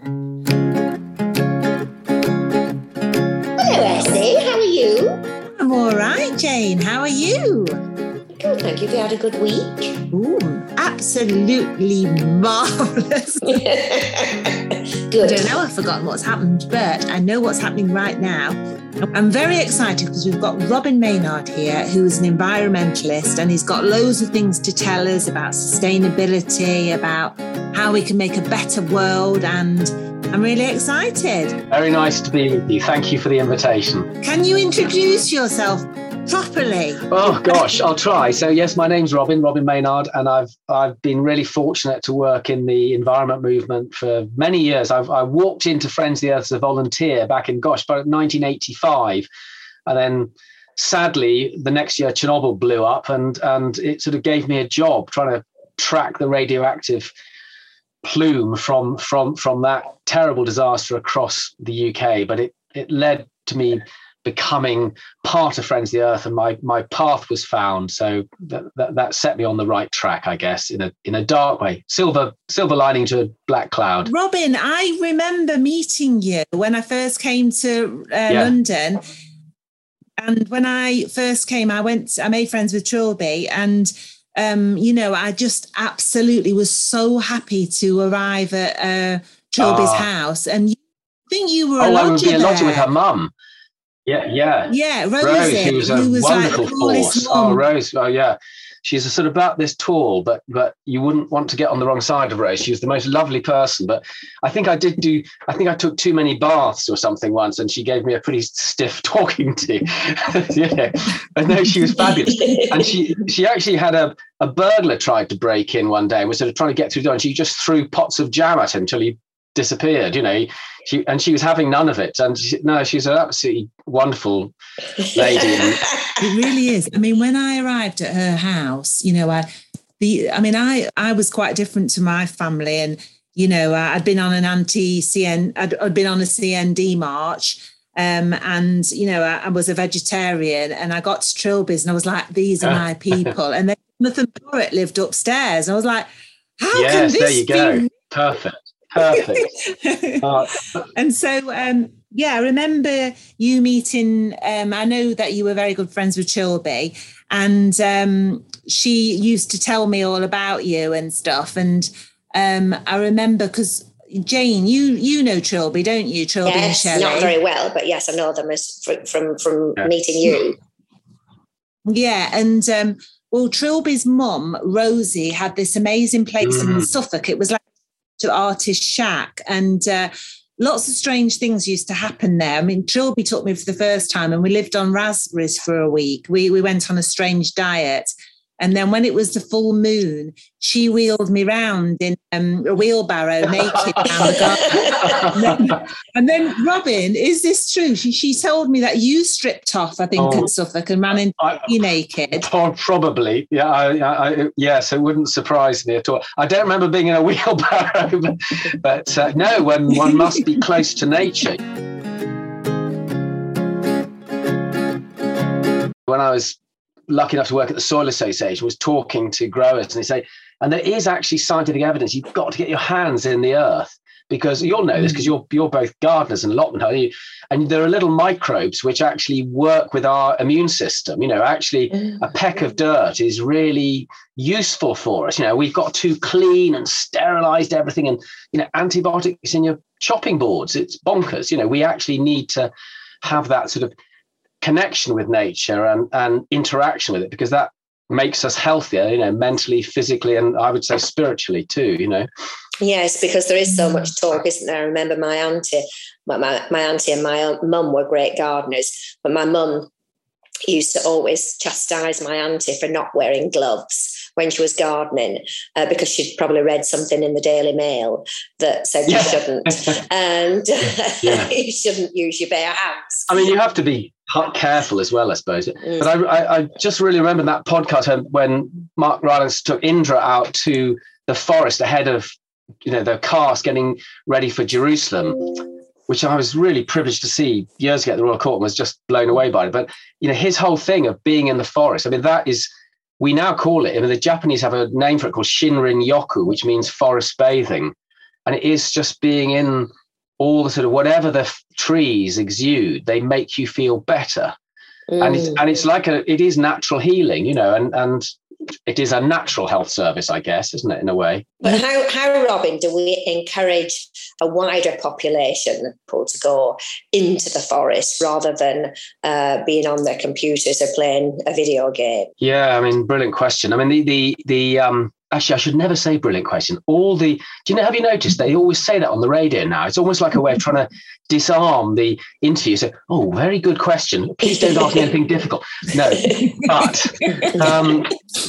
Hello, Essie. How are you? I'm all right, Jane. How are you? Good, thank you. Have you had a good week? Ooh, absolutely marvellous. Good. I don't know, I've forgotten what's happened, but I know what's happening right now. I'm very excited because we've got Robin Maynard here, who is an environmentalist, and he's got loads of things to tell us about sustainability, about how we can make a better world, and I'm really excited. Very nice to be with you. Thank you for the invitation. Can you introduce yourself properly? Oh gosh, I'll try. So yes, my name's Robin, Robin Maynard, and I've I've been really fortunate to work in the environment movement for many years. I've I walked into Friends of the Earth as a volunteer back in gosh, about 1985, and then sadly the next year Chernobyl blew up, and and it sort of gave me a job trying to track the radioactive plume from from from that terrible disaster across the UK. But it it led to me becoming part of Friends of the Earth, and my my path was found. So that, that, that set me on the right track, I guess, in a in a dark way. Silver silver lining to a black cloud. Robin, I remember meeting you when I first came to uh, Yeah. London. And when I first came, I went, I made friends with Trilby. And, um, you know, I just absolutely was so happy to arrive at uh, Trilby's Ah. house. And you I think you were a Oh, I would lodger be a lodger there. with her mum. Yeah, yeah. Yeah, Rose, who was a who was wonderful coolest force. Oh. Rose. Oh, yeah. She's a sort of about this tall, but but you wouldn't want to get on the wrong side of Rose. She was the most lovely person. But I think I did do. I think I took too many baths or something once, and she gave me a pretty stiff talking to. yeah, but no, she was fabulous. And she she actually had a a burglar tried to break in one day and was sort of trying to get through the door, and she just threw pots of jam at him until he disappeared. You know, she and she was having none of it. And she, no, she's an absolutely wonderful lady. It really is. I mean, when I arrived at her house, you know, I the I mean, I I was quite different to my family, and you know, I- I'd been on an anti-CN, I'd, I'd been on a CND march. Um, and you know, I, I was a vegetarian, and I got to Trilby's, and I was like, "These are my people." And then Jonathan Burrett lived upstairs, and I was like, "How can this there you go. be Perfect. Perfect. Uh, and so um yeah i remember you meeting um i know that you were very good friends with Trilby and um she used to tell me all about you and stuff and um i remember because jane you you know trilby don't you trilby yes, and not very well, but yes, I know them as fr- from from Yeah. meeting you. Yeah, and um, well, Trilby's mum, Rosie, had this amazing place in Mm. Suffolk. It was like to artist shack, and uh, lots of strange things used to happen there. I mean, Trilby took me for the first time, and we lived on raspberries for a week. We we went on a strange diet. And then when it was the full moon, she wheeled me round in um, a wheelbarrow naked down the garden. And then, Robin, is this true? She, she told me that you stripped off, I think, Oh. at Suffolk and ran in I, you naked. Pro- Probably, yeah. I, I, I, yes, it wouldn't surprise me at all. I don't remember being in a wheelbarrow, but, but uh, no, when one must be close to nature. When I was lucky enough to work at the Soil Association, was talking to growers, and they say, and there is actually scientific evidence. You've got to get your hands in the earth because you'll know this because mm. you're you're both gardeners and lotmen, aren't you? and there are little microbes which actually work with our immune system. You know, actually a peck of dirt is really useful for us. You know, we've got to clean and sterilized everything and, you know, antibiotics in your chopping boards. It's bonkers. You know, we actually need to have that sort of connection with nature and, and interaction with it because that makes us healthier, you know, mentally, physically, and I would say spiritually too, you know. Yes, because there is so much talk, isn't there? I remember my auntie, my, my, my auntie and my mum were great gardeners, but my mum used to always chastise my auntie for not wearing gloves when she was gardening uh, because she'd probably read something in the Daily Mail that said you shouldn't, and yeah. you shouldn't use your bare hands. I mean, you have to be careful as well, I suppose. Mm. But I, I, I, just really remember that podcast when Mark Rylance took Indra out to the forest ahead of you know the cast getting ready for Jerusalem, which I was really privileged to see years ago at the Royal Court and was just blown away by it. But you know his whole thing of being in the forest. I mean that is we now call it. I mean the Japanese have a name for it called Shinrin Yoku, which means forest bathing, and it is just being in all the sort of whatever the f- trees exude, they make you feel better. Mm. And it's and it's like a it is natural healing, you know, and and it is a natural health service, I guess, isn't it, in a way? But how, how Robin, do we encourage a wider population of people to go into the forest rather than uh, being on their computers or playing a video game? Yeah, I mean, brilliant question. I mean, the the the um, actually, I should never say brilliant question. All the, do you know, have you noticed they always say that on the radio now? It's almost like a way of trying to disarm the interview. So, oh, very good question. Please don't ask me anything difficult. No, but um,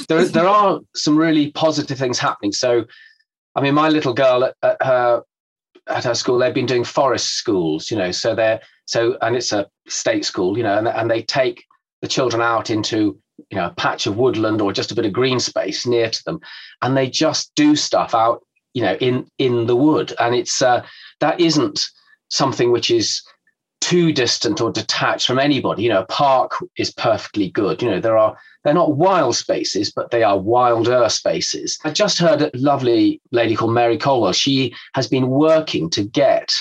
there, there are some really positive things happening. So, I mean, my little girl at, at her at her school, they've been doing forest schools, you know, so they're so, and it's a state school, you know, and, and they take the children out into you know a patch of woodland or just a bit of green space near to them and they just do stuff out you know in in the wood. And it's uh, that isn't something which is too distant or detached from anybody. You know a park is perfectly good. You know there are they're not wild spaces but they are wilder spaces. I just heard a lovely lady called mary colwell. She has been working to get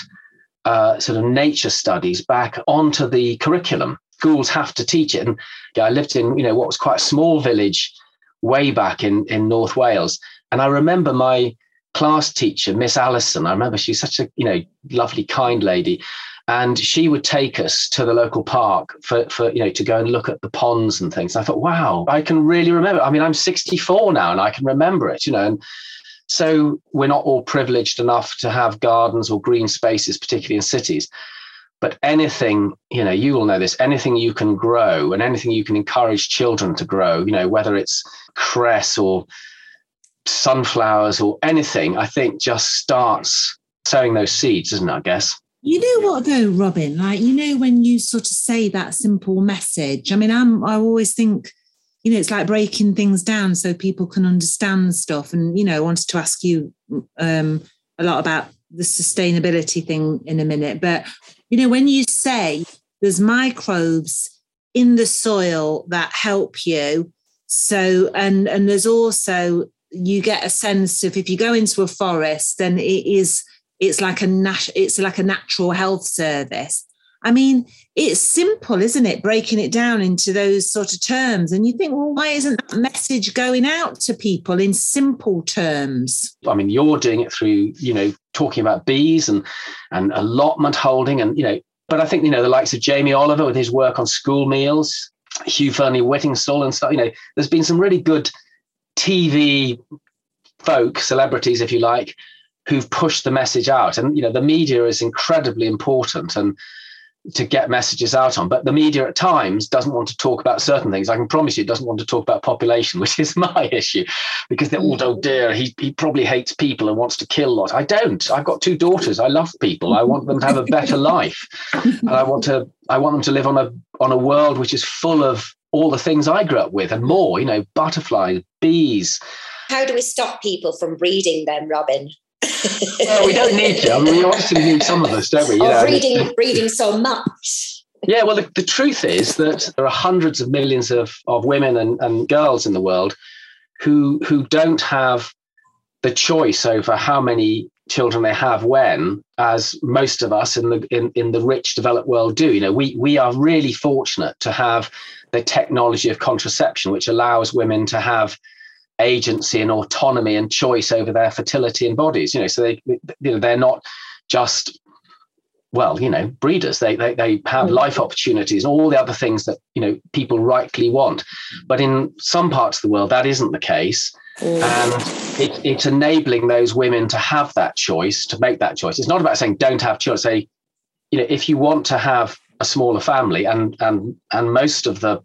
uh, sort of nature studies back onto the curriculum schools have to teach it. And yeah, I lived in, you know, what was quite a small village way back in, in North Wales. And I remember my class teacher, Miss Allison, I remember she's such a, you know, lovely, kind lady. And she would take us to the local park for, for, you know, to go and look at the ponds and things. And I thought, wow, I can really remember. I mean, I'm 64 now and I can remember it, you know, and so we're not all privileged enough to have gardens or green spaces, particularly in cities but anything you know you will know this anything you can grow and anything you can encourage children to grow you know whether it's cress or sunflowers or anything i think just starts sowing those seeds isn't it i guess? You know what though robin? Like you know when you sort of say that simple message? I mean i'm i always think you know it's like breaking things down so people can understand stuff. And you know I wanted to ask you um a lot about the sustainability thing in a minute but you know, when you say there's microbes in the soil that help you, so and and there's also you get a sense of if you go into a forest, then it is it's like a nat- it's like a natural health service. I mean, it's simple, isn't it? Breaking it down into those sort of terms. And you think, well, why isn't that message going out to people in simple terms? I mean, you're doing it through, you know, talking about bees and and allotment holding and, you know, but I think, you know, the likes of Jamie Oliver with his work on school meals, Hugh Fearnley-Whittingstall and stuff, you know, there's been some really good TV folk, celebrities, if you like, who've pushed the message out. And, you know, the media is incredibly important. And to get messages out on. But the media at times doesn't want to talk about certain things. I can promise you it doesn't want to talk about population, which is my issue, because they're, all, mm. oh dear, he, he probably hates people and wants to kill lots. I don't. I've got two daughters. I love people. I want them to have a better life. And I want to I want them to live on a on a world which is full of all the things I grew up with and more, you know, butterflies, bees. How do we stop people from breeding them, Robin? Well, we don't need to. I mean, we obviously need some of us, don't we? You know, reading, reading so much. Yeah, well, the, the, truth is that there are hundreds of millions of, of women and, and girls in the world who who don't have the choice over how many children they have when, as most of us in the in, in the rich developed world do. You know, we we are really fortunate to have the technology of contraception, which allows women to have agency and autonomy and choice over their fertility and bodies. You know, so they you know they're not just well, you know, breeders. They they they have mm. life opportunities and all the other things that you know people rightly want. But in some parts of the world, that isn't the case. Mm. And it, it's enabling those women to have that choice, to make that choice. It's not about saying don't have children. Say, you know, if you want to have a smaller family, and and and most of the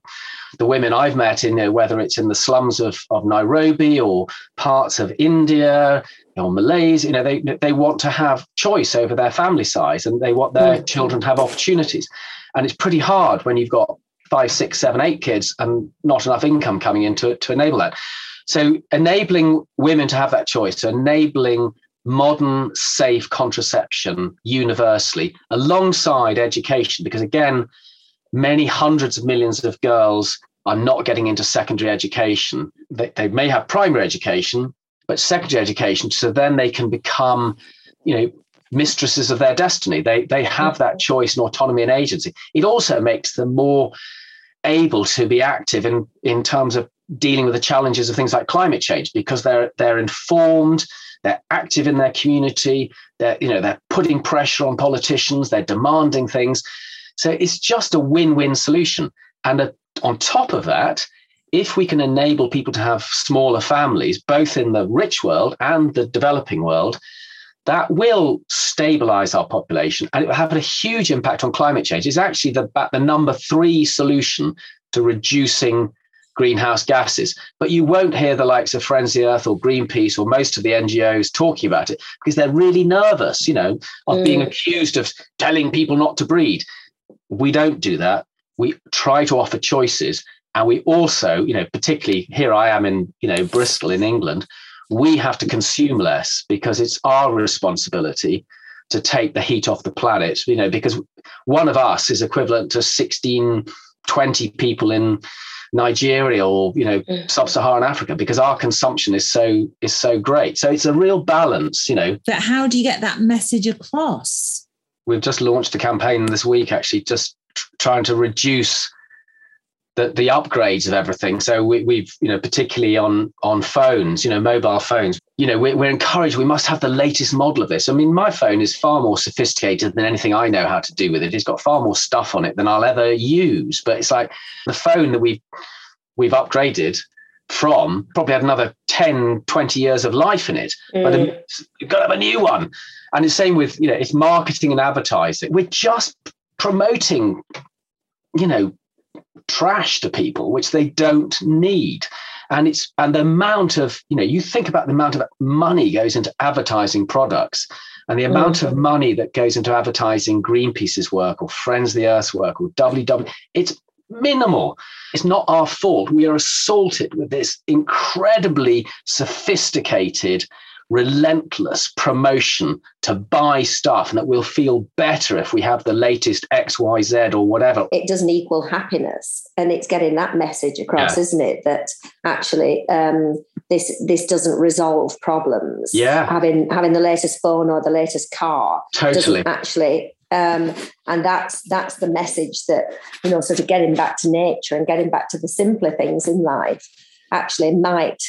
the women I've met in, you know, whether it's in the slums of, of Nairobi or parts of India or Malaysia, you know, they, they want to have choice over their family size and they want their mm. children to have opportunities. And it's pretty hard when you've got five, six, seven, eight kids and not enough income coming into it to enable that. So enabling women to have that choice, enabling modern, safe contraception universally alongside education, because again, many hundreds of millions of girls are not getting into secondary education. They, they may have primary education, but secondary education, so then they can become, you know, mistresses of their destiny. They they have that choice and autonomy and agency. It also makes them more able to be active in in terms of dealing with the challenges of things like climate change because they're they're informed they're active in their community they're you know they're putting pressure on politicians they're demanding things. So it's just a win-win solution. And a, on top of that if we can enable people to have smaller families both in the rich world and the developing world that will stabilize our population and it will have a huge impact on climate change. It's actually the, the number three solution to reducing greenhouse gases. But you won't hear the likes of Friends of the Earth or Greenpeace or most of the NGOs talking about it because they're really nervous, you know, of mm. being accused of telling people not to breed. We don't do that. We try to offer choices. And we also, you know, particularly here I am in, you know, Bristol in England, we have to consume less because it's our responsibility to take the heat off the planet, you know, because one of us is equivalent to 16, 20 people in Nigeria or you know mm. sub-Saharan Africa because our consumption is so is so great. So it's a real balance, you know. But how do you get that message across? We've just launched a campaign this week, actually, just tr- trying to reduce the, the upgrades of everything. So we, we've, you know, particularly on on phones, you know, mobile phones, you know, we're, we're encouraged. We must have the latest model of this. I mean, my phone is far more sophisticated than anything I know how to do with it. It's got far more stuff on it than I'll ever use. But it's like the phone that we've we've upgraded from probably had another 10 20 years of life in it mm. but you've got to have a new one and the same with you know it's marketing and advertising we're just promoting you know trash to people which they don't need. And it's and the amount of you know you think about the amount of money goes into advertising products and the amount mm. of money that goes into advertising greenpeace's work or friends of the earth's work or ww it's minimal. It's not our fault. We are assaulted with this incredibly sophisticated relentless promotion to buy stuff and that we'll feel better if we have the latest XYZ or whatever. It doesn't equal happiness. And it's getting that message across, yeah. isn't it? That actually um, this this doesn't resolve problems. Yeah. Having having the latest phone or the latest car totally doesn't actually um, and that's that's the message that you know sort of getting back to nature and getting back to the simpler things in life actually might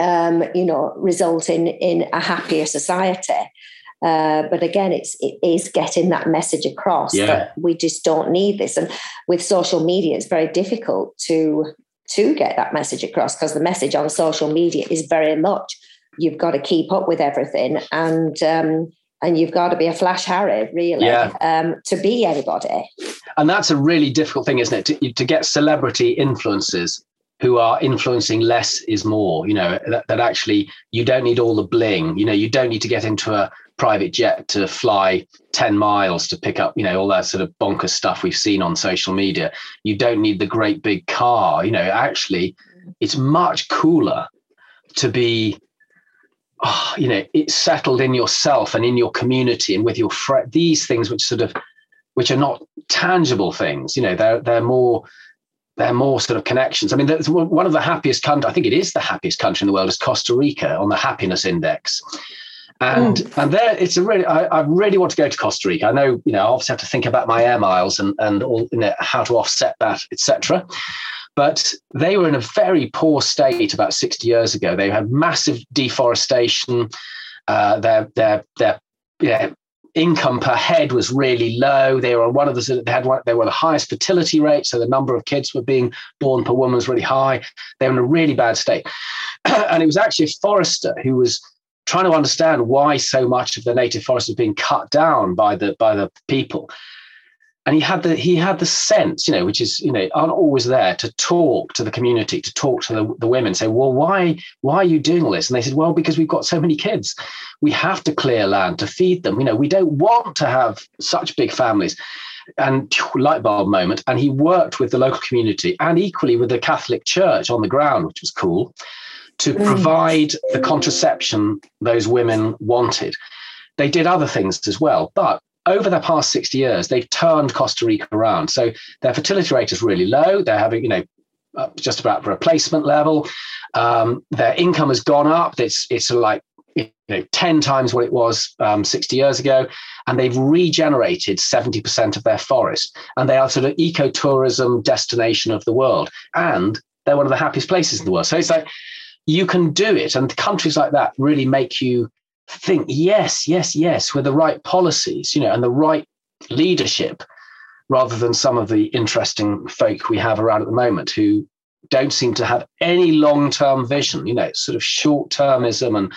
um, you know, result in in a happier society. Uh, but again, it's it is getting that message across yeah. that we just don't need this. And with social media, it's very difficult to to get that message across because the message on social media is very much you've got to keep up with everything and um, and you've got to be a flash Harry, really, yeah. um, to be anybody. And that's a really difficult thing, isn't it? To, to get celebrity influences who are influencing less is more you know that, that actually you don't need all the bling you know you don't need to get into a private jet to fly 10 miles to pick up you know all that sort of bonkers stuff we've seen on social media. You don't need the great big car you know actually it's much cooler to be oh, you know it's settled in yourself and in your community and with your friend these things which sort of which are not tangible things you know they're they're more there are more sort of connections. I mean, one of the happiest countries, I think it is the happiest country in the world, is Costa Rica on the happiness index. And mm. and there, it's a really, I, I, really want to go to Costa Rica. I know, you know, I obviously have to think about my air miles and and all, you know, how to offset that, etc. But they were in a very poor state about 60 years ago. They had massive deforestation. Uh, their their their yeah, income per head was really low. They were one of the they had one, they were the highest fertility rate, so the number of kids were being born per woman was really high. They were in a really bad state, and it was actually a forester who was trying to understand why so much of the native forest was being cut down by the by the people. And he had the he had the sense, you know, which is you know aren't always there to talk to the community, to talk to the, the women, say, well, why why are you doing all this? And they said, well, because we've got so many kids, we have to clear land to feed them. You know, we don't want to have such big families. And light bulb moment. And he worked with the local community and equally with the Catholic Church on the ground, which was cool, to mm. provide the contraception those women wanted. They did other things as well, but over the past 60 years, they've turned Costa Rica around. So their fertility rate is really low. They're having, you know, just about replacement level. Um, their income has gone up. It's it's like you know 10 times what it was um, 60 years ago and they've regenerated 70% of their forest and they are sort of ecotourism destination of the world and they're one of the happiest places in the world so it's like you can do it and countries like that really make you think yes yes yes with the right policies you know and the right leadership rather than some of the interesting folk we have around at the moment who don't seem to have any long-term vision you know sort of short-termism and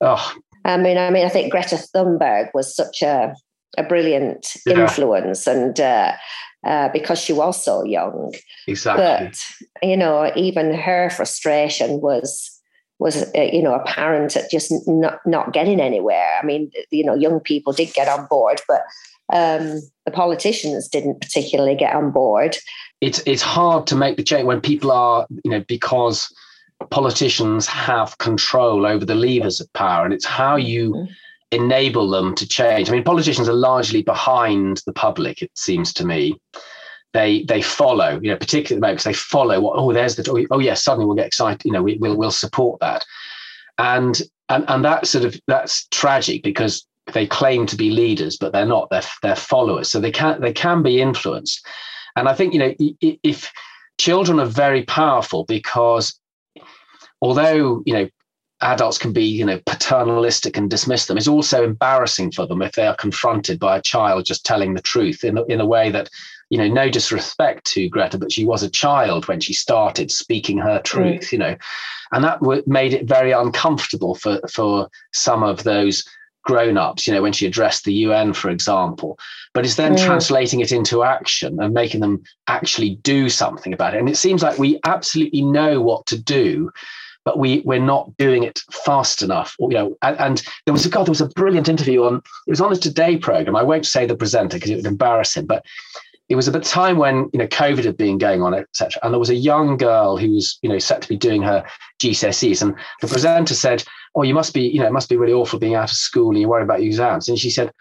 oh. I mean i mean i think greta thunberg was such a a brilliant yeah. influence and uh, uh, because she was so young. Exactly. But you know even her frustration was was uh, you know apparent at just not not getting anywhere. I mean, you know, young people did get on board, but um, the politicians didn't particularly get on board. It's it's hard to make the change when people are you know because politicians have control over the levers of power, and it's how you. Mm-hmm. Enable them to change. I mean, politicians are largely behind the public, it seems to me they they follow, you know, particularly at the moment because they follow what, oh, there's the, oh, oh yes, suddenly we'll get excited, you know, we, will we'll support that. And, and, and that sort of, that's tragic because they claim to be leaders, but they're not, they're, they're followers. So they can, they can be influenced. And I think, you know, if children are very powerful because although, you know, adults can be, you know, paternalistic and dismiss them, it's also embarrassing for them if they are confronted by a child just telling the truth in, in a way that you know, no disrespect to Greta, but she was a child when she started speaking her truth, mm. you know, and that w- made it very uncomfortable for for some of those grown-ups, you know, when she addressed the UN, for example. But it's then mm. translating it into action and making them actually do something about it. And it seems like we absolutely know what to do, but we we're not doing it fast enough. You know, and, and, there was a God, there was a brilliant interview on it was on the Today program. I won't say the presenter because it would embarrass him, but it was at the time when you know COVID had been going on, etc. And there was a young girl who was you know set to be doing her GCSEs, and the presenter said, "Oh, you must be you know it must be really awful being out of school and you're worried about your exams." And she said,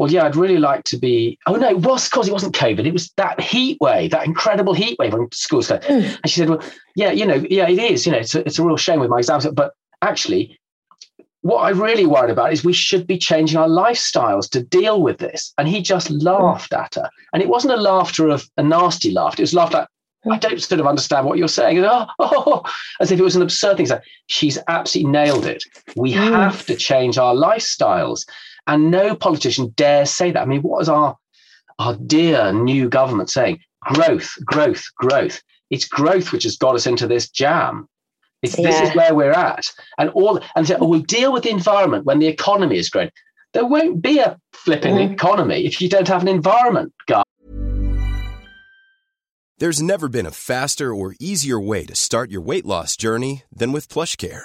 "Well, yeah, I'd really like to be." Oh no, it was because it wasn't COVID. It was that heat wave, that incredible heat wave when schools go. Mm. And she said, "Well, yeah, you know, yeah, it is. You know, it's a, it's a real shame with my exams, but actually." what I really worried about is we should be changing our lifestyles to deal with this. And he just laughed at her. And it wasn't a laughter of a nasty laughter. It was laughter. I don't sort of understand what you're saying. Oh, oh, as if it was an absurd thing. She's absolutely nailed it. We mm. have to change our lifestyles. And no politician dares say that. I mean, what is our, our dear new government saying? Growth, growth, growth. It's growth which has got us into this jam. It's, yeah. This is where we're at. And all and so, oh, we'll deal with the environment when the economy is growing. There won't be a flipping mm. economy if you don't have an environment, guy. There's never been a faster or easier way to start your weight loss journey than with PlushCare.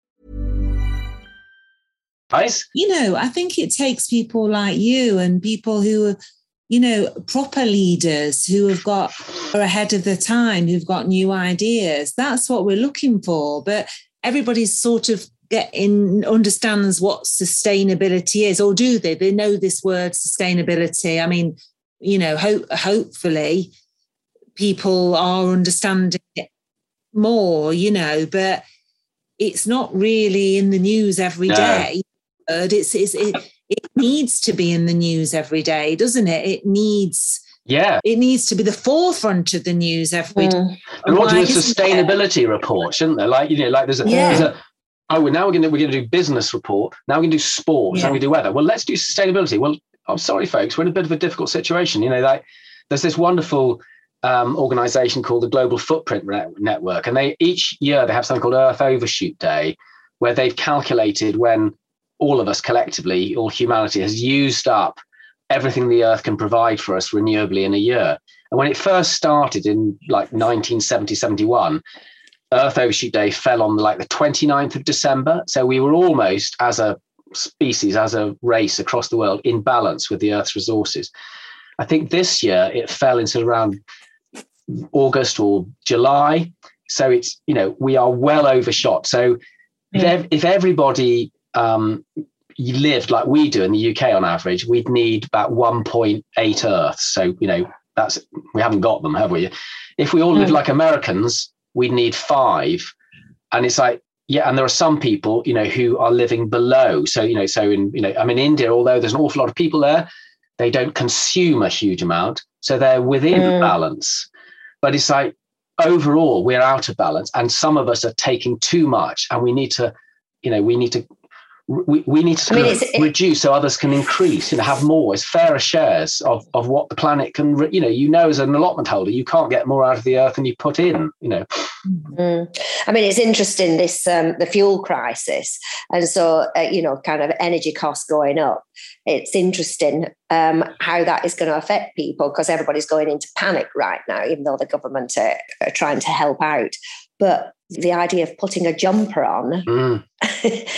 You know, I think it takes people like you and people who are, you know, proper leaders who have got are ahead of the time, who've got new ideas. That's what we're looking for. But everybody's sort of getting understands what sustainability is, or do they? They know this word sustainability. I mean, you know, hope hopefully people are understanding it more, you know, but it's not really in the news every no. day. It's, it's it, it needs to be in the news every day, doesn't it? It needs yeah, it needs to be the forefront of the news every mm. day. And what do a sustainability report, shouldn't there? Like you know, like there's a, yeah. there's a oh, now we're going to we're going to do business report. Now we're going to do sports. Yeah. Now we do weather. Well, let's do sustainability. Well, I'm sorry, folks, we're in a bit of a difficult situation. You know, like there's this wonderful um, organization called the Global Footprint Network, and they each year they have something called Earth Overshoot Day, where they've calculated when all of us collectively, all humanity, has used up everything the Earth can provide for us renewably in a year. And when it first started in like 1970, 71, Earth Overshoot Day fell on like the 29th of December. So we were almost, as a species, as a race across the world, in balance with the Earth's resources. I think this year it fell into around August or July. So it's, you know, we are well overshot. So if, if everybody um, you lived like we do in the UK on average, we'd need about 1.8 Earths. So, you know, that's, we haven't got them, have we? If we all live like Americans, we'd need five. And it's like, yeah, and there are some people, you know, who are living below. So, you know, so in, you know, I mean, India, although there's an awful lot of people there, they don't consume a huge amount. So they're within mm. balance. But it's like overall, we're out of balance. And some of us are taking too much. And we need to, you know, we need to we, we need to I mean, reduce so others can increase, you know, have more, it's fairer shares of, of what the planet can, you know, you know, as an allotment holder, you can't get more out of the earth than you put in, you know. Mm. I mean, it's interesting, this, um, the fuel crisis. And so, uh, you know, kind of energy costs going up. It's interesting um, how that is going to affect people because everybody's going into panic right now, even though the government are, are trying to help out. But the idea of putting a jumper on mm.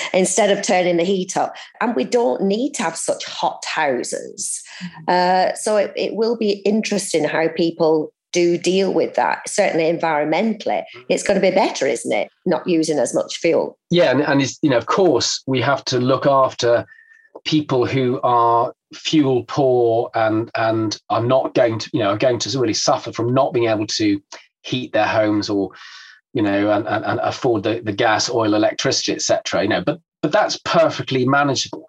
instead of turning the heat up. And we don't need to have such hot houses. Mm-hmm. Uh, so it, it will be interesting how people do deal with that. Certainly, environmentally, mm. it's going to be better, isn't it? Not using as much fuel. Yeah, and, and you know, of course, we have to look after people who are fuel poor and and are not going to, you know, are going to really suffer from not being able to heat their homes or you know, and, and, and afford the, the gas, oil, electricity, etc. You know, but but that's perfectly manageable.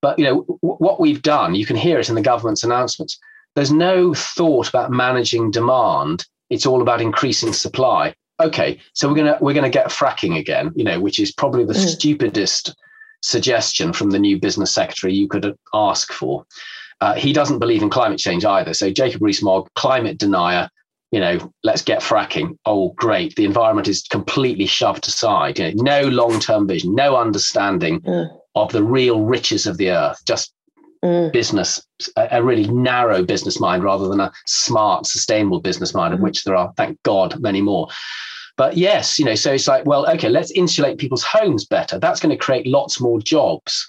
But you know, w- what we've done, you can hear it in the government's announcements. There's no thought about managing demand. It's all about increasing supply. Okay, so we're gonna we're gonna get fracking again, you know, which is probably the mm. stupidest suggestion from the new business secretary you could ask for. Uh, he doesn't believe in climate change either. So Jacob Rees-Mogg, climate denier, you know, let's get fracking. Oh, great. The environment is completely shoved aside. You know, no long-term vision, no understanding mm. of the real riches of the earth, just mm. business, a, a, really narrow business mind rather than a smart, sustainable business mind, mm. of which there are, thank God, many more. But yes, you know, so it's like, well, okay, let's insulate people's homes better. That's going to create lots more jobs.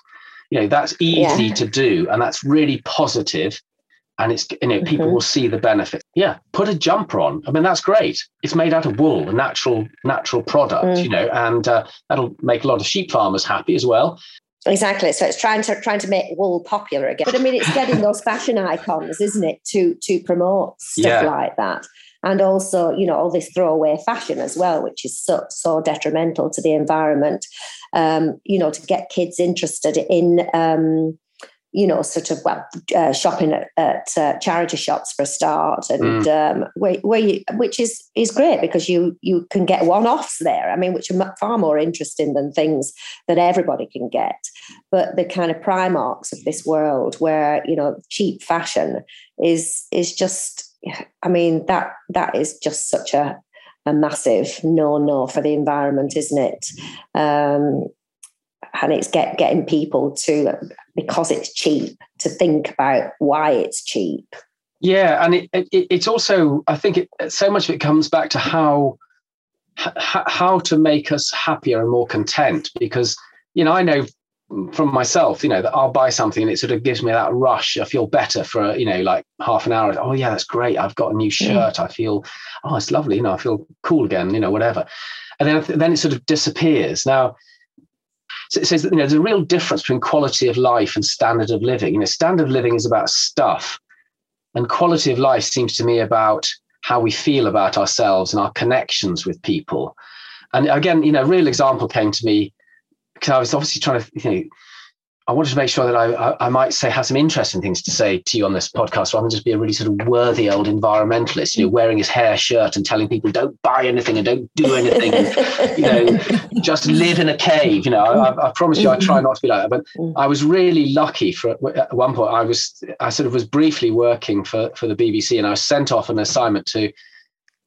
You know, that's easy yeah. to do and that's really positive and it's you know people mm-hmm. will see the benefit. Yeah put a jumper on. I mean that's great. It's made out of wool a natural natural product mm. you know and uh, that'll make a lot of sheep farmers happy as well. Exactly. So it's trying to trying to make wool popular again. But i mean it's getting those fashion icons isn't it to to promote stuff yeah. like that. And also you know all this throwaway fashion as well which is so so detrimental to the environment. Um, you know to get kids interested in um, you know, sort of well, uh, shopping at, at uh, charity shops for a start, and mm. um, where, where you, which is is great because you you can get one offs there. I mean, which are far more interesting than things that everybody can get. But the kind of Primarks of this world, where you know, cheap fashion is is just, I mean, that that is just such a a massive no no for the environment, isn't it? Um, and it's get getting people to because it's cheap to think about why it's cheap yeah and it, it, it's also i think it, so much of it comes back to how how to make us happier and more content because you know i know from myself, you know, that I'll buy something and it sort of gives me that rush. I feel better for, you know, like half an hour. Oh yeah, that's great. I've got a new shirt. I feel, oh, it's lovely. You know, I feel cool again, you know, whatever. And then, then it sort of disappears. Now, so it says that, you know, there's a real difference between quality of life and standard of living. You know, standard of living is about stuff and quality of life seems to me about how we feel about ourselves and our connections with people. And again, you know, a real example came to me because I was obviously trying to, you know, I wanted to make sure that I, I, I, might say have some interesting things to say to you on this podcast, rather than just be a really sort of worthy old environmentalist, you know, wearing his hair shirt and telling people don't buy anything and don't do anything, and, you know, just live in a cave. You know, I, I, promise you, I try not to be like that. But mm. I was really lucky. For at one point, I was I sort of was briefly working for for the BBC, and I was sent off an assignment to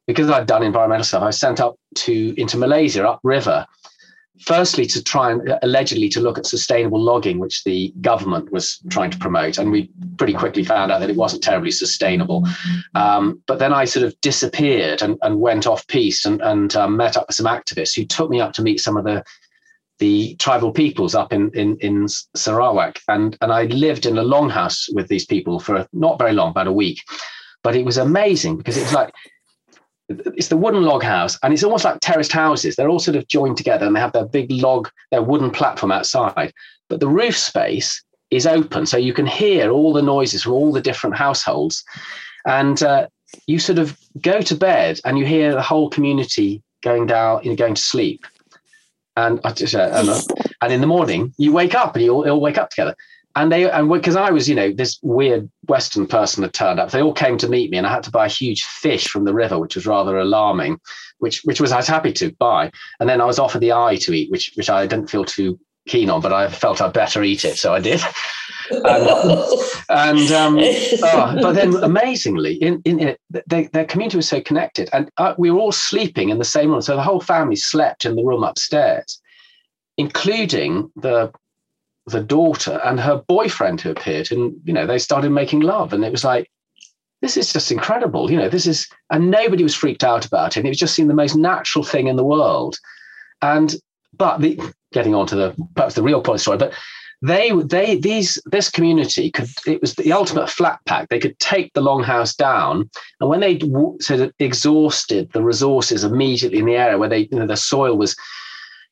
because I'd done environmental stuff. I was sent up to into Malaysia upriver firstly to try and uh, allegedly to look at sustainable logging which the government was trying to promote and we pretty quickly found out that it wasn't terribly sustainable um, but then i sort of disappeared and, and went off piece and, and um, met up with some activists who took me up to meet some of the the tribal peoples up in, in, in Sarawak. And, and I lived in a longhouse with these people for not very long, about a week. But it was amazing because it was like it's the wooden log house and it's almost like terraced houses. They're all sort of joined together and they have their big log their wooden platform outside. But the roof space is open so you can hear all the noises from all the different households. And uh, you sort of go to bed and you hear the whole community going down you know going to sleep. And, uh, and, uh, and in the morning you wake up and you all, all wake up together and they and because I was, you know, this weird Western person had turned up. They all came to meet me, and I had to buy a huge fish from the river, which was rather alarming. Which which was I was happy to buy, and then I was offered the eye to eat, which which I didn't feel too keen on, but I felt I'd better eat it, so I did. and, and um, oh, but then amazingly, in in it, they, their community was so connected, and uh, we were all sleeping in the same room, so the whole family slept in the room upstairs including the the daughter and her boyfriend who appeared and you know they started making love. And it was like this is just incredible. You know this is and nobody was freaked out about it. And it just seemed the most natural thing in the world. And but the getting on to the perhaps the real point story but they they these this community could it was the ultimate flat pack. They could take the longhouse down. And when they sort of exhausted the resources immediately in the area where they you know the soil was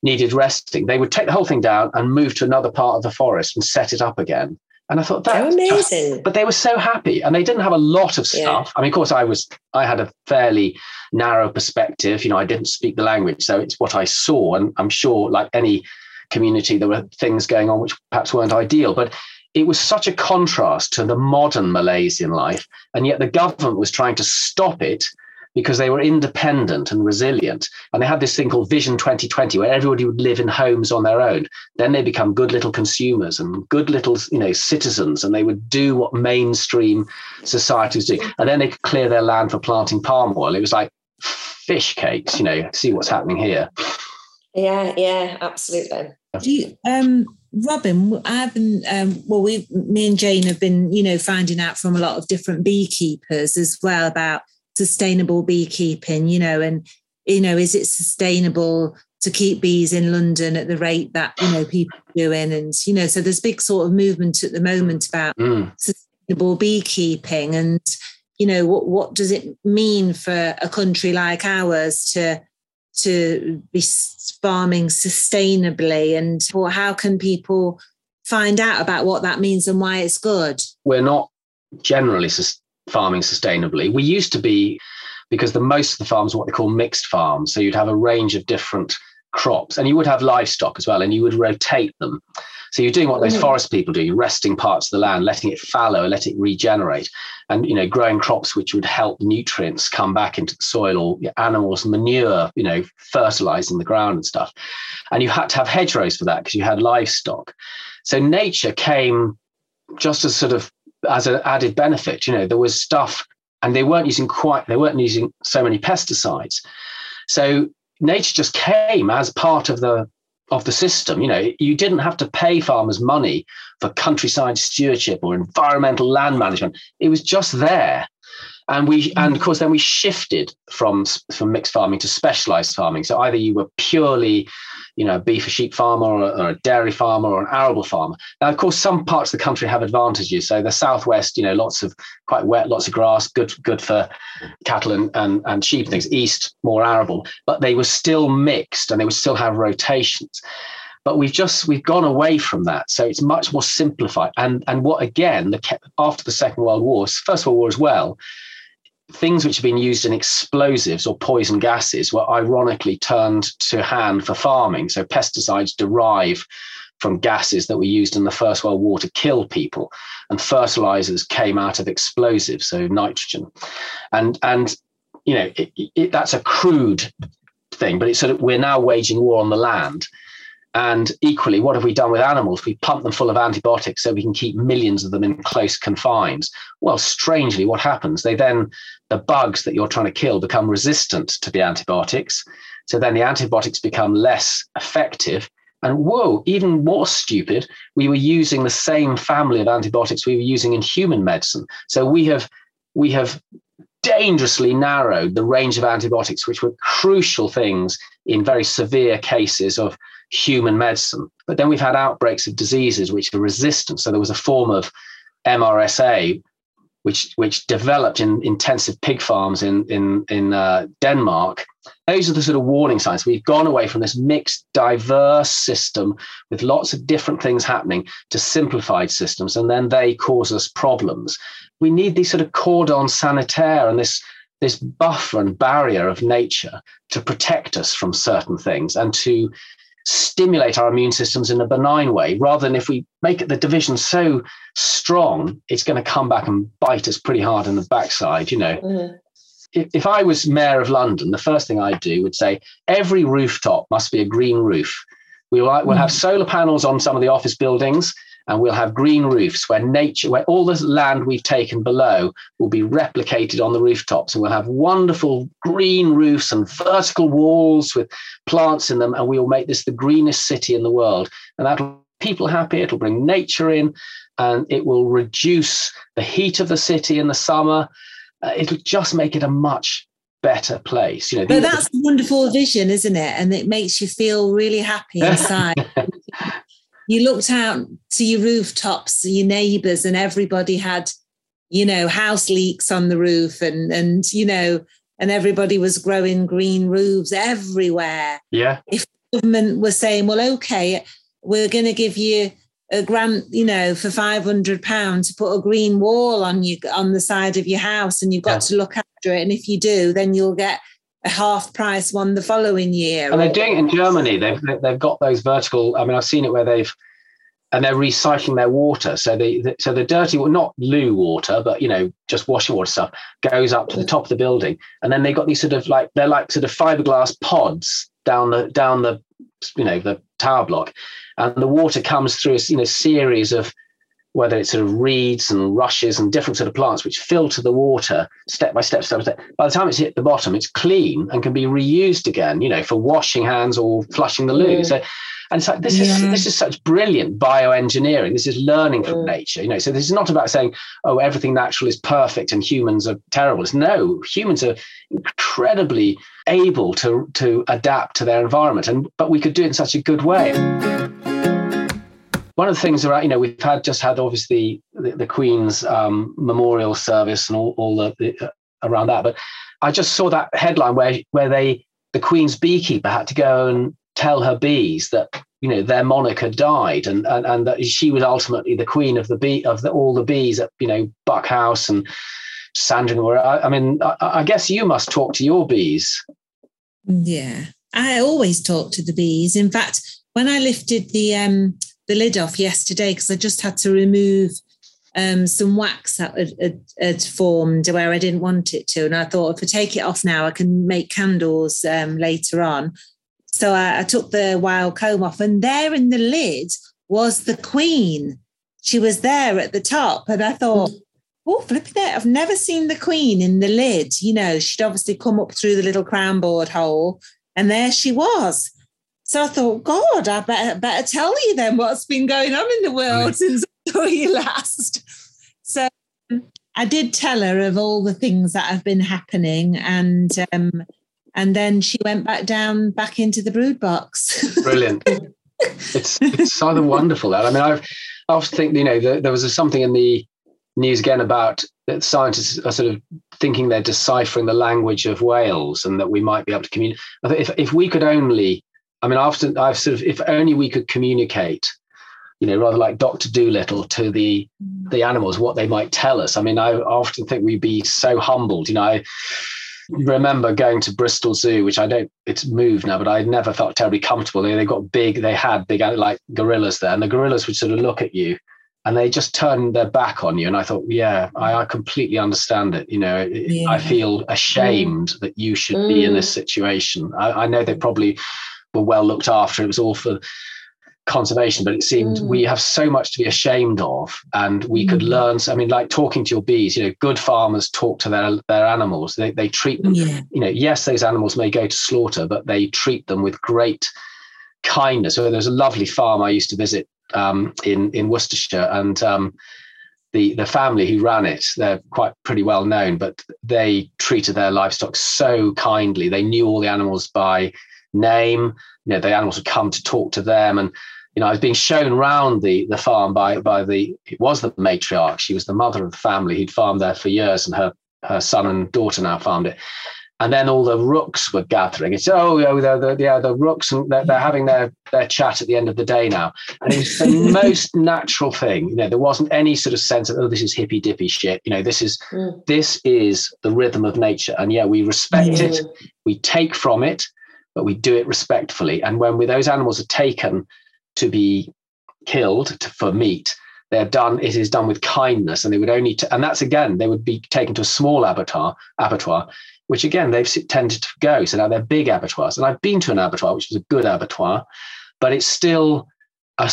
needed resting, they would take the whole thing down and move to another part of the forest and set it up again. And I thought that's amazing. Just, but they were so happy, and they didn't have a lot of stuff. Yeah. I mean, of course, I was I had a fairly narrow perspective. You know, I didn't speak the language, so it's what I saw. And I'm sure, like any community, there were things going on which perhaps weren't ideal. But it was such a contrast to the modern Malaysian life, and yet the government was trying to stop it because they were independent and resilient. And they had this thing called Vision 2020, where everybody would live in homes on their own. Then they become good little consumers and good little, you know, citizens, and they would do what mainstream society was doing. And then they could clear their land for planting palm oil. It was like fish cakes, you know, see what's happening here. Yeah, yeah, absolutely. Do you, um, Robin, I've been um, well. We, me and Jane have been, you know, finding out from a lot of different beekeepers as well about sustainable beekeeping, you know, and, you know, is it sustainable to keep bees in London at the rate that, you know, people are doing? And, you know, so there's big sort of movement at the moment about mm. sustainable beekeeping and, you know, what, what does it mean for a country like ours to, to be farming sustainably and or how can people find out about what that means and why it's good? We're not generally farming sustainably. We used to be, because the most of the farms are what they call mixed farms. So you'd have a range of different crops and you would have livestock as well and you would rotate them. So you're doing what those mm. forest people do, you're resting parts of the land, letting it fallow, let it regenerate, and you know, growing crops which would help nutrients come back into the soil or animals manure, you know, fertilizing the ground and stuff. And you had to have hedgerows for that because you had livestock. So nature came just as sort of as an added benefit. You know, there was stuff, and they weren't using quite, they weren't using so many pesticides. So nature just came as part of the of the system. You know, you didn't have to pay farmers money for countryside stewardship or environmental land management. It was just there. And we, and mm. of course, then we shifted from from mixed farming to specialized farming. So either you were purely you know, a beef or sheep farmer or, or, a dairy farmer or an arable farmer. Now, of course, some parts of the country have advantages. So the southwest, you know, lots of quite wet, lots of grass, good good for cattle and, and, and sheep things. East, more arable, but they were still mixed and they would still have rotations. But we've just we've gone away from that, so it's much more simplified. And and what again, the, after the Second World War, First World War as well, things which have been used in explosives or poison gases were ironically turned to hand for farming. So pesticides derive from gases that were used in the First World War to kill people, and fertilizers came out of explosives, so nitrogen, and and you know it, it, that's a crude thing, but it's sort of we're now waging war on the land. And equally, what have we done with animals? We pump them full of antibiotics so we can keep millions of them in close confines. Well, strangely, what happens? They then, the bugs that you're trying to kill become resistant to the antibiotics. So then the antibiotics become less effective. And whoa, even more stupid, we were using the same family of antibiotics we were using in human medicine. So we have we have dangerously narrowed the range of antibiotics, which were crucial things in very severe cases of human medicine. But then we've had outbreaks of diseases which are resistant. So there was a form of MRSA which which developed in intensive pig farms in in in uh, Denmark. Those are the sort of warning signs. We've gone away from this mixed, diverse system with lots of different things happening to simplified systems, and then they cause us problems. We need these sort of cordon sanitaire and this this buffer and barrier of nature to protect us from certain things and to stimulate our immune systems in a benign way rather than if we make the division so strong it's going to come back and bite us pretty hard in the backside you know mm-hmm. if, if i was mayor of london the first thing i'd do would say every rooftop must be a green roof we'll, we'll mm-hmm. have solar panels on some of the office buildings and we'll have green roofs where nature, where all the land we've taken below will be replicated on the rooftops. And we'll have wonderful green roofs and vertical walls with plants in them. And we will make this the greenest city in the world. And that'll people happy, it'll bring nature in, and it will reduce the heat of the city in the summer. Uh, it'll just make it a much better place. You know, but that's a wonderful vision, isn't it? And it makes you feel really happy inside. You looked out to your rooftops, your neighbours, and everybody had, you know, houseleeks on the roof, and and you know, and everybody was growing green roofs everywhere. Yeah. If government were saying, well, okay, we're going to give you a grant, you know, for five hundred pounds to put a green wall on you on the side of your house, and you've got yeah. to look after it, and if you do, then you'll get a half price one the following year. And they're doing it in Germany. They've they've got those vertical. I mean, I've seen it where they've and they're recycling their water. So the so the dirty, well, not loo water, but you know, just washing water stuff goes up to the top of the building, and then they've got these sort of like they're like sort of fiberglass pods down the down the you know the tower block, and the water comes through a you know series of whether it's sort of reeds and rushes and different sort of plants which filter the water step by step, step by step. By the time it's hit the bottom, it's clean and can be reused again, you know, for washing hands or flushing the loo. Mm. So, and so this yeah. is this is such brilliant bioengineering. This is learning from mm. nature, you know. So this is not about saying, oh, everything natural is perfect and humans are terrible. It's no, humans are incredibly able to to adapt to their environment, and but we could do it in such a good way one of the things around, you know, we've had just had obviously the, the Queen's um, memorial service and all, all the, the uh, around that, but I just saw that headline where where they the Queen's beekeeper had to go and tell her bees that you know their monarch had died and and, and that she was ultimately the queen of the bee of the, all the bees at you know Buck House and Sandringham. I, I mean, I, I guess you must talk to your bees. Yeah, I always talk to the bees. In fact, when I lifted the um, the lid off yesterday because I just had to remove um, some wax that had, had, had, formed where I didn't want it to. And I thought if I take it off now, I can make candles um, later on. So I, I, took the wild comb off, and there in the lid was the queen. She was there at the top. And I thought, oh, flipping it, I've never seen the queen in the lid. You know, she'd obviously come up through the little crown board hole, and there she was. So I thought, God, I better, better tell you then what's been going on in the world right. since I saw you last. So I did tell her of all the things that have been happening. And um, and then she went back down back into the brood box. Brilliant. it's it's either wonderful that I mean I've I often think you know there, there was something in the news again about that scientists are sort of thinking they're deciphering the language of whales and that we might be able to communicate. If if we could only, I mean, often I've sort of if only we could communicate, you know, rather like Doctor Dolittle to the the animals what they might tell us. I mean, I often think we'd be so humbled. You know, I remember going to Bristol Zoo, which I don't, it's moved now, but I never felt terribly comfortable. They, they got big, they had big like gorillas there, and the gorillas would sort of look at you and they just turn their back on you. And I thought, yeah, I, I completely understand it. You know, yeah. I feel ashamed mm. that you should mm. be in this mm. situation. I, I, know they probably were well looked after. It was all for conservation, but it seemed mm. we have so much to be ashamed of, and we could mm. learn. I mean, like talking to your bees. You know, good farmers talk to their their animals. They they treat them. Yeah. You know, yes, those animals may go to slaughter, but they treat them with great kindness. So there's a lovely farm I used to visit um, in in Worcestershire, and um, the the family who ran it, they're quite pretty well known, but they treated their livestock so kindly. They knew all the animals by name. You know, the animals would come to talk to them, and you know, I was being shown around the the farm by by the it was the matriarch. She was the mother of the family who'd farmed there for years, and her her son and daughter now farmed it and then all the rooks were gathering. It's oh, the, the, yeah, the rooks, and they're, they're, having their their chat at the end of the day now, and it's the most natural thing. You know, there wasn't any sort of sense of oh, this is hippy dippy shit. You know, this is mm. this is the rhythm of nature, and yeah, we respect yeah. it, we take from it, but we do it respectfully. And when we, those animals are taken to be killed to, for meat, they're done it is done with kindness and they would only t- and that's again they would be taken to a small abattoir abattoir which again they've tended to go. So now they're big abattoirs, and I've been to an abattoir, which was a good abattoir, but it's still a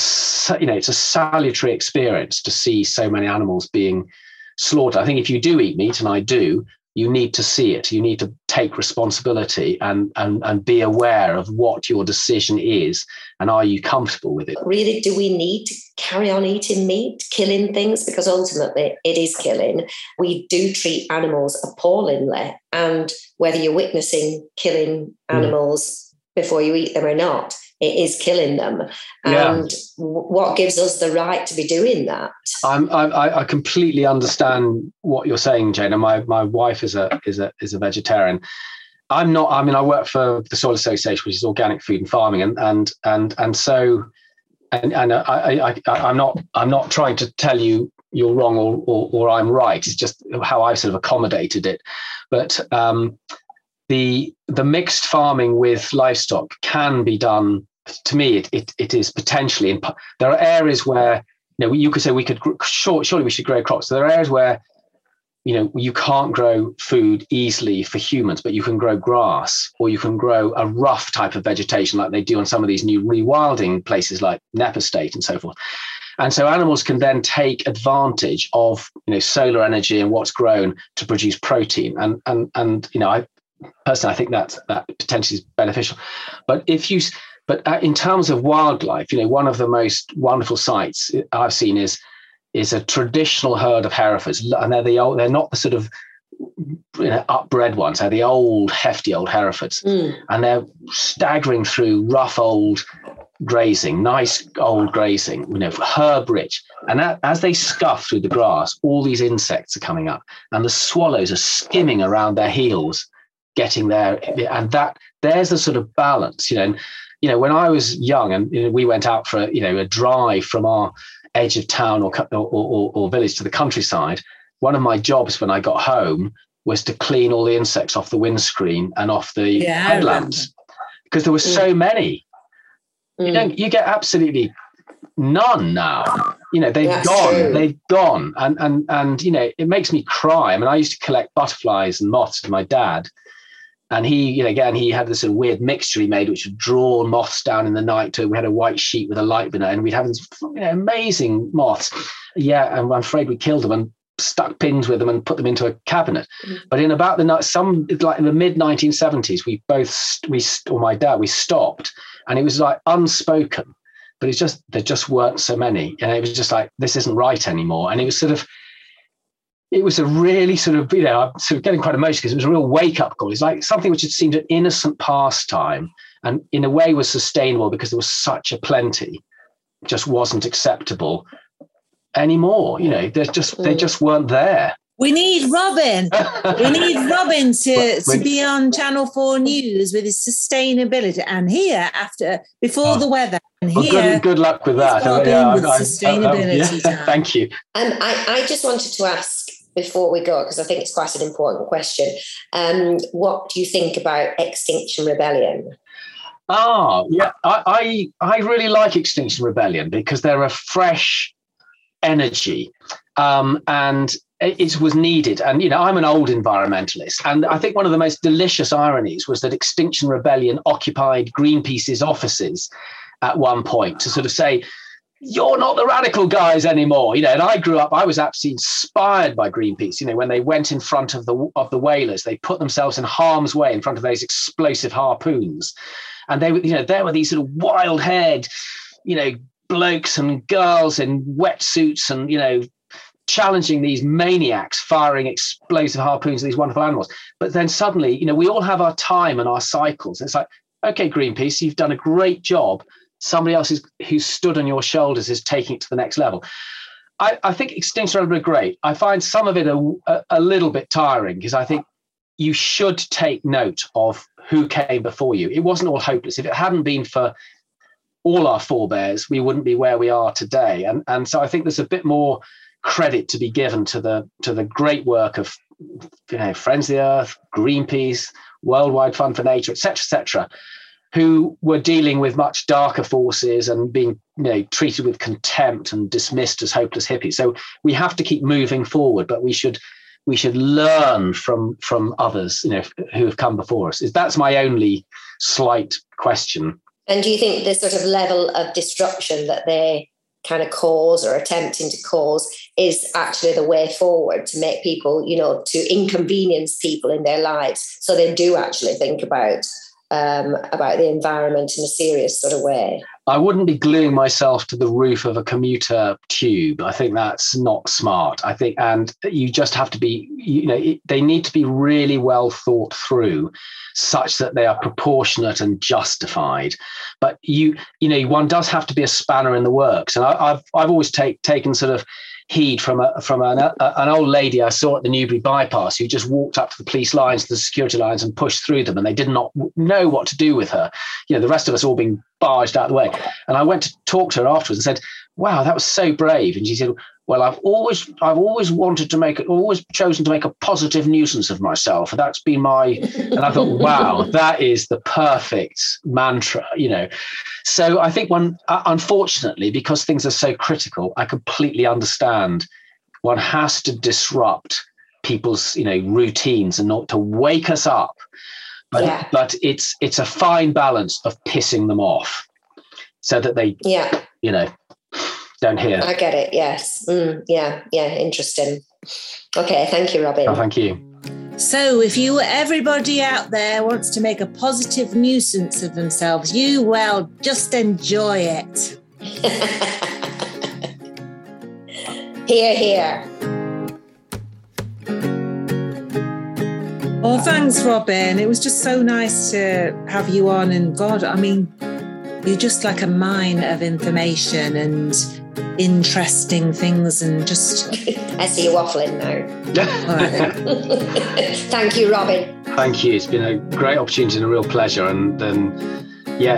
you know it's a salutary experience to see so many animals being slaughtered. I think if you do eat meat, and I do, you need to see it. You need to take responsibility and, and, and be aware of what your decision is and are you comfortable with it? Really, do we need to carry on eating meat, killing things? Because ultimately it is killing. We do treat animals appallingly. And whether you're witnessing killing hmm. animals mm. before you eat them or not, it is killing them. And yeah. what gives us the right to be doing that? I'm, I, I completely understand what you're saying, Jane. And my, my wife is a is a is a vegetarian. I'm not. I mean, I work for the Soil Association, which is organic food and farming, and and and and so, and and I, I, I am not I'm not trying to tell you you're wrong or, or, or I'm right. It's just how I've sort of accommodated it. But um, the the mixed farming with livestock can be done to me, it, it, it is potentially, in, there are areas where, you know, you could say we could, sure, surely we should grow crops. So there are areas where, you know, you can't grow food easily for humans, but you can grow grass or you can grow a rough type of vegetation like they do on some of these new rewilding places like Knepp Estate and so forth. And so animals can then take advantage of you know solar energy and what's grown to produce protein. And and and you know, I personally I think that that potentially is beneficial. But if you but uh, in terms of wildlife, you know, one of the most wonderful sights I've seen is is a traditional herd of Herefords, and they're the old, they're not the sort of you know, upbred ones. They're the old, hefty old Herefords, mm. and they're staggering through rough old grazing, nice old grazing, you know, herb rich. And that, as they scuff through the grass, all these insects are coming up, and the swallows are skimming around their heels, getting there. And that there's the sort of balance, you know you know, when I was young and you know, we went out for, you know, a drive from our edge of town or, or, or, or village to the countryside, one of my jobs when I got home was to clean all the insects off the windscreen and off the yeah, headlamps because there were mm. so many. Mm. You don't, you get absolutely none now. You know, they've That's gone, true. they've gone. And, and, and, you know, it makes me cry. I mean, I used to collect butterflies and moths with my dad and he, you know, again, he had this sort of weird mixture he made, which would draw moths down in the night. To, we had a white sheet with a light in it, and we'd have these you know, amazing moths. Yeah, and I'm afraid we killed them and stuck pins with them and put them into a cabinet. Mm-hmm. But in about the some like in the mid 1970s, we both we or my dad we stopped, and it was like unspoken. But it's just there just weren't so many, and it was just like this isn't right anymore. And it was sort of it was a really sort of, you know, I'm sort of getting quite emotional because it was a real wake up call. It's like something which had seemed an innocent pastime and in a way was sustainable because there was such a plenty, just wasn't acceptable anymore. You know, there's just, they just weren't there. We need Robin. we need Robin to, to be on Channel 4 News with his sustainability. And here, after, before oh. the weather, and well, here, good, good luck with that. Yeah, with I, sustainability. I, yeah, thank you. Um, I, I just wanted to ask before we go, because I think it's quite an important question. Um, what do you think about Extinction Rebellion? Ah, yeah, I, I, I really like Extinction Rebellion because they're a fresh energy, um, and it was needed. And you know, I'm an old environmentalist, and I think one of the most delicious ironies was that Extinction Rebellion occupied Greenpeace's offices at one point to sort of say you're not the radical guys anymore. You know, and I grew up, I was absolutely inspired by Greenpeace. You know, when they went in front of the of the whalers, they put themselves in harm's way in front of those explosive harpoons. And they were, you know, there were these sort of wild-haired, you know, blokes and girls in wetsuits and, you know, challenging these maniacs firing explosive harpoons at these wonderful animals. But then suddenly, you know, we all have our time and our cycles. It's like, okay, Greenpeace, you've done a great job somebody else who's stood on your shoulders is taking it to the next level. I, I think Extinction Rebellion are great. I find some of it a, a, a little bit tiring because I think you should take note of who came before you. It wasn't all hopeless. If it hadn't been for all our forebears, we wouldn't be where we are today. And and so I think there's a bit more credit to be given to the to the great work of you know Friends of the Earth, Greenpeace, Worldwide Fund for Nature, etc., etc who were dealing with much darker forces and being you know treated with contempt and dismissed as hopeless hippies. So we have to keep moving forward but we should we should learn from from others you know who have come before us. That's my only slight question. And do you think this sort of level of disruption that they kind of cause or attempting to cause is actually the way forward to make people you know to inconvenience people in their lives so they do actually think about um, about the environment in a serious sort of way. I wouldn't be gluing myself to the roof of a commuter tube. I think that's not smart. I think, and you just have to be, you know, it, they need to be really well thought through, such that they are proportionate and justified. But you, you know, one does have to be a spanner in the works. And I, have I've always take, taken sort of heed from a from an, a, an old lady I saw at the Newbury bypass who just walked up to the police lines, the security lines, and pushed through them, and they did not know what to do with her. You know, the rest of us all being barged out of the way. And I went to talk to her afterwards and said, "Wow, that was so brave." And she said, well i've always i've always wanted to make always chosen to make a positive nuisance of myself that's been my and i thought wow that is the perfect mantra you know so i think one uh, unfortunately because things are so critical i completely understand one has to disrupt people's you know routines and not to wake us up but yeah. but it's it's a fine balance of pissing them off so that they yeah you know down here. I get it. Yes. Mm, yeah. Yeah. Interesting. Okay. Thank you, Robin. Oh, thank you. So, if you, everybody out there, wants to make a positive nuisance of themselves, you, well, just enjoy it. here, here. Oh, thanks, Robin. It was just so nice to have you on. And God, I mean, you're just like a mine of information and interesting things and just. I see you waffling now. Thank you, Robin. Thank you. It's been a great opportunity and a real pleasure. And, and yeah.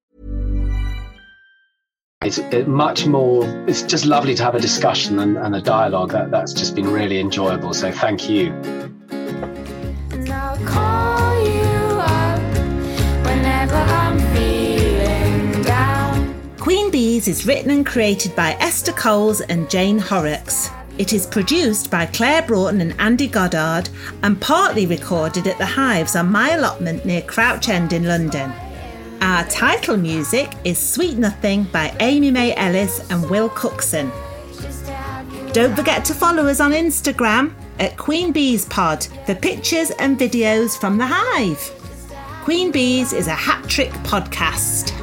It's much more, it's just lovely to have a discussion and, and a dialogue. That, that's just been really enjoyable. So thank you. Queen Bee's Bees is written and created by Esther Coles and Jane Horrocks. It is produced by Claire Broughton and Andy Goddard and partly recorded at the Hives on my allotment near Crouch End in London. Our title music is Sweet Nothing by Amy May Ellis and Will Cookson. Don't forget to follow us on Instagram at Queen Bees Pod for pictures and videos from the Hive. Queen Bees is a hat trick podcast.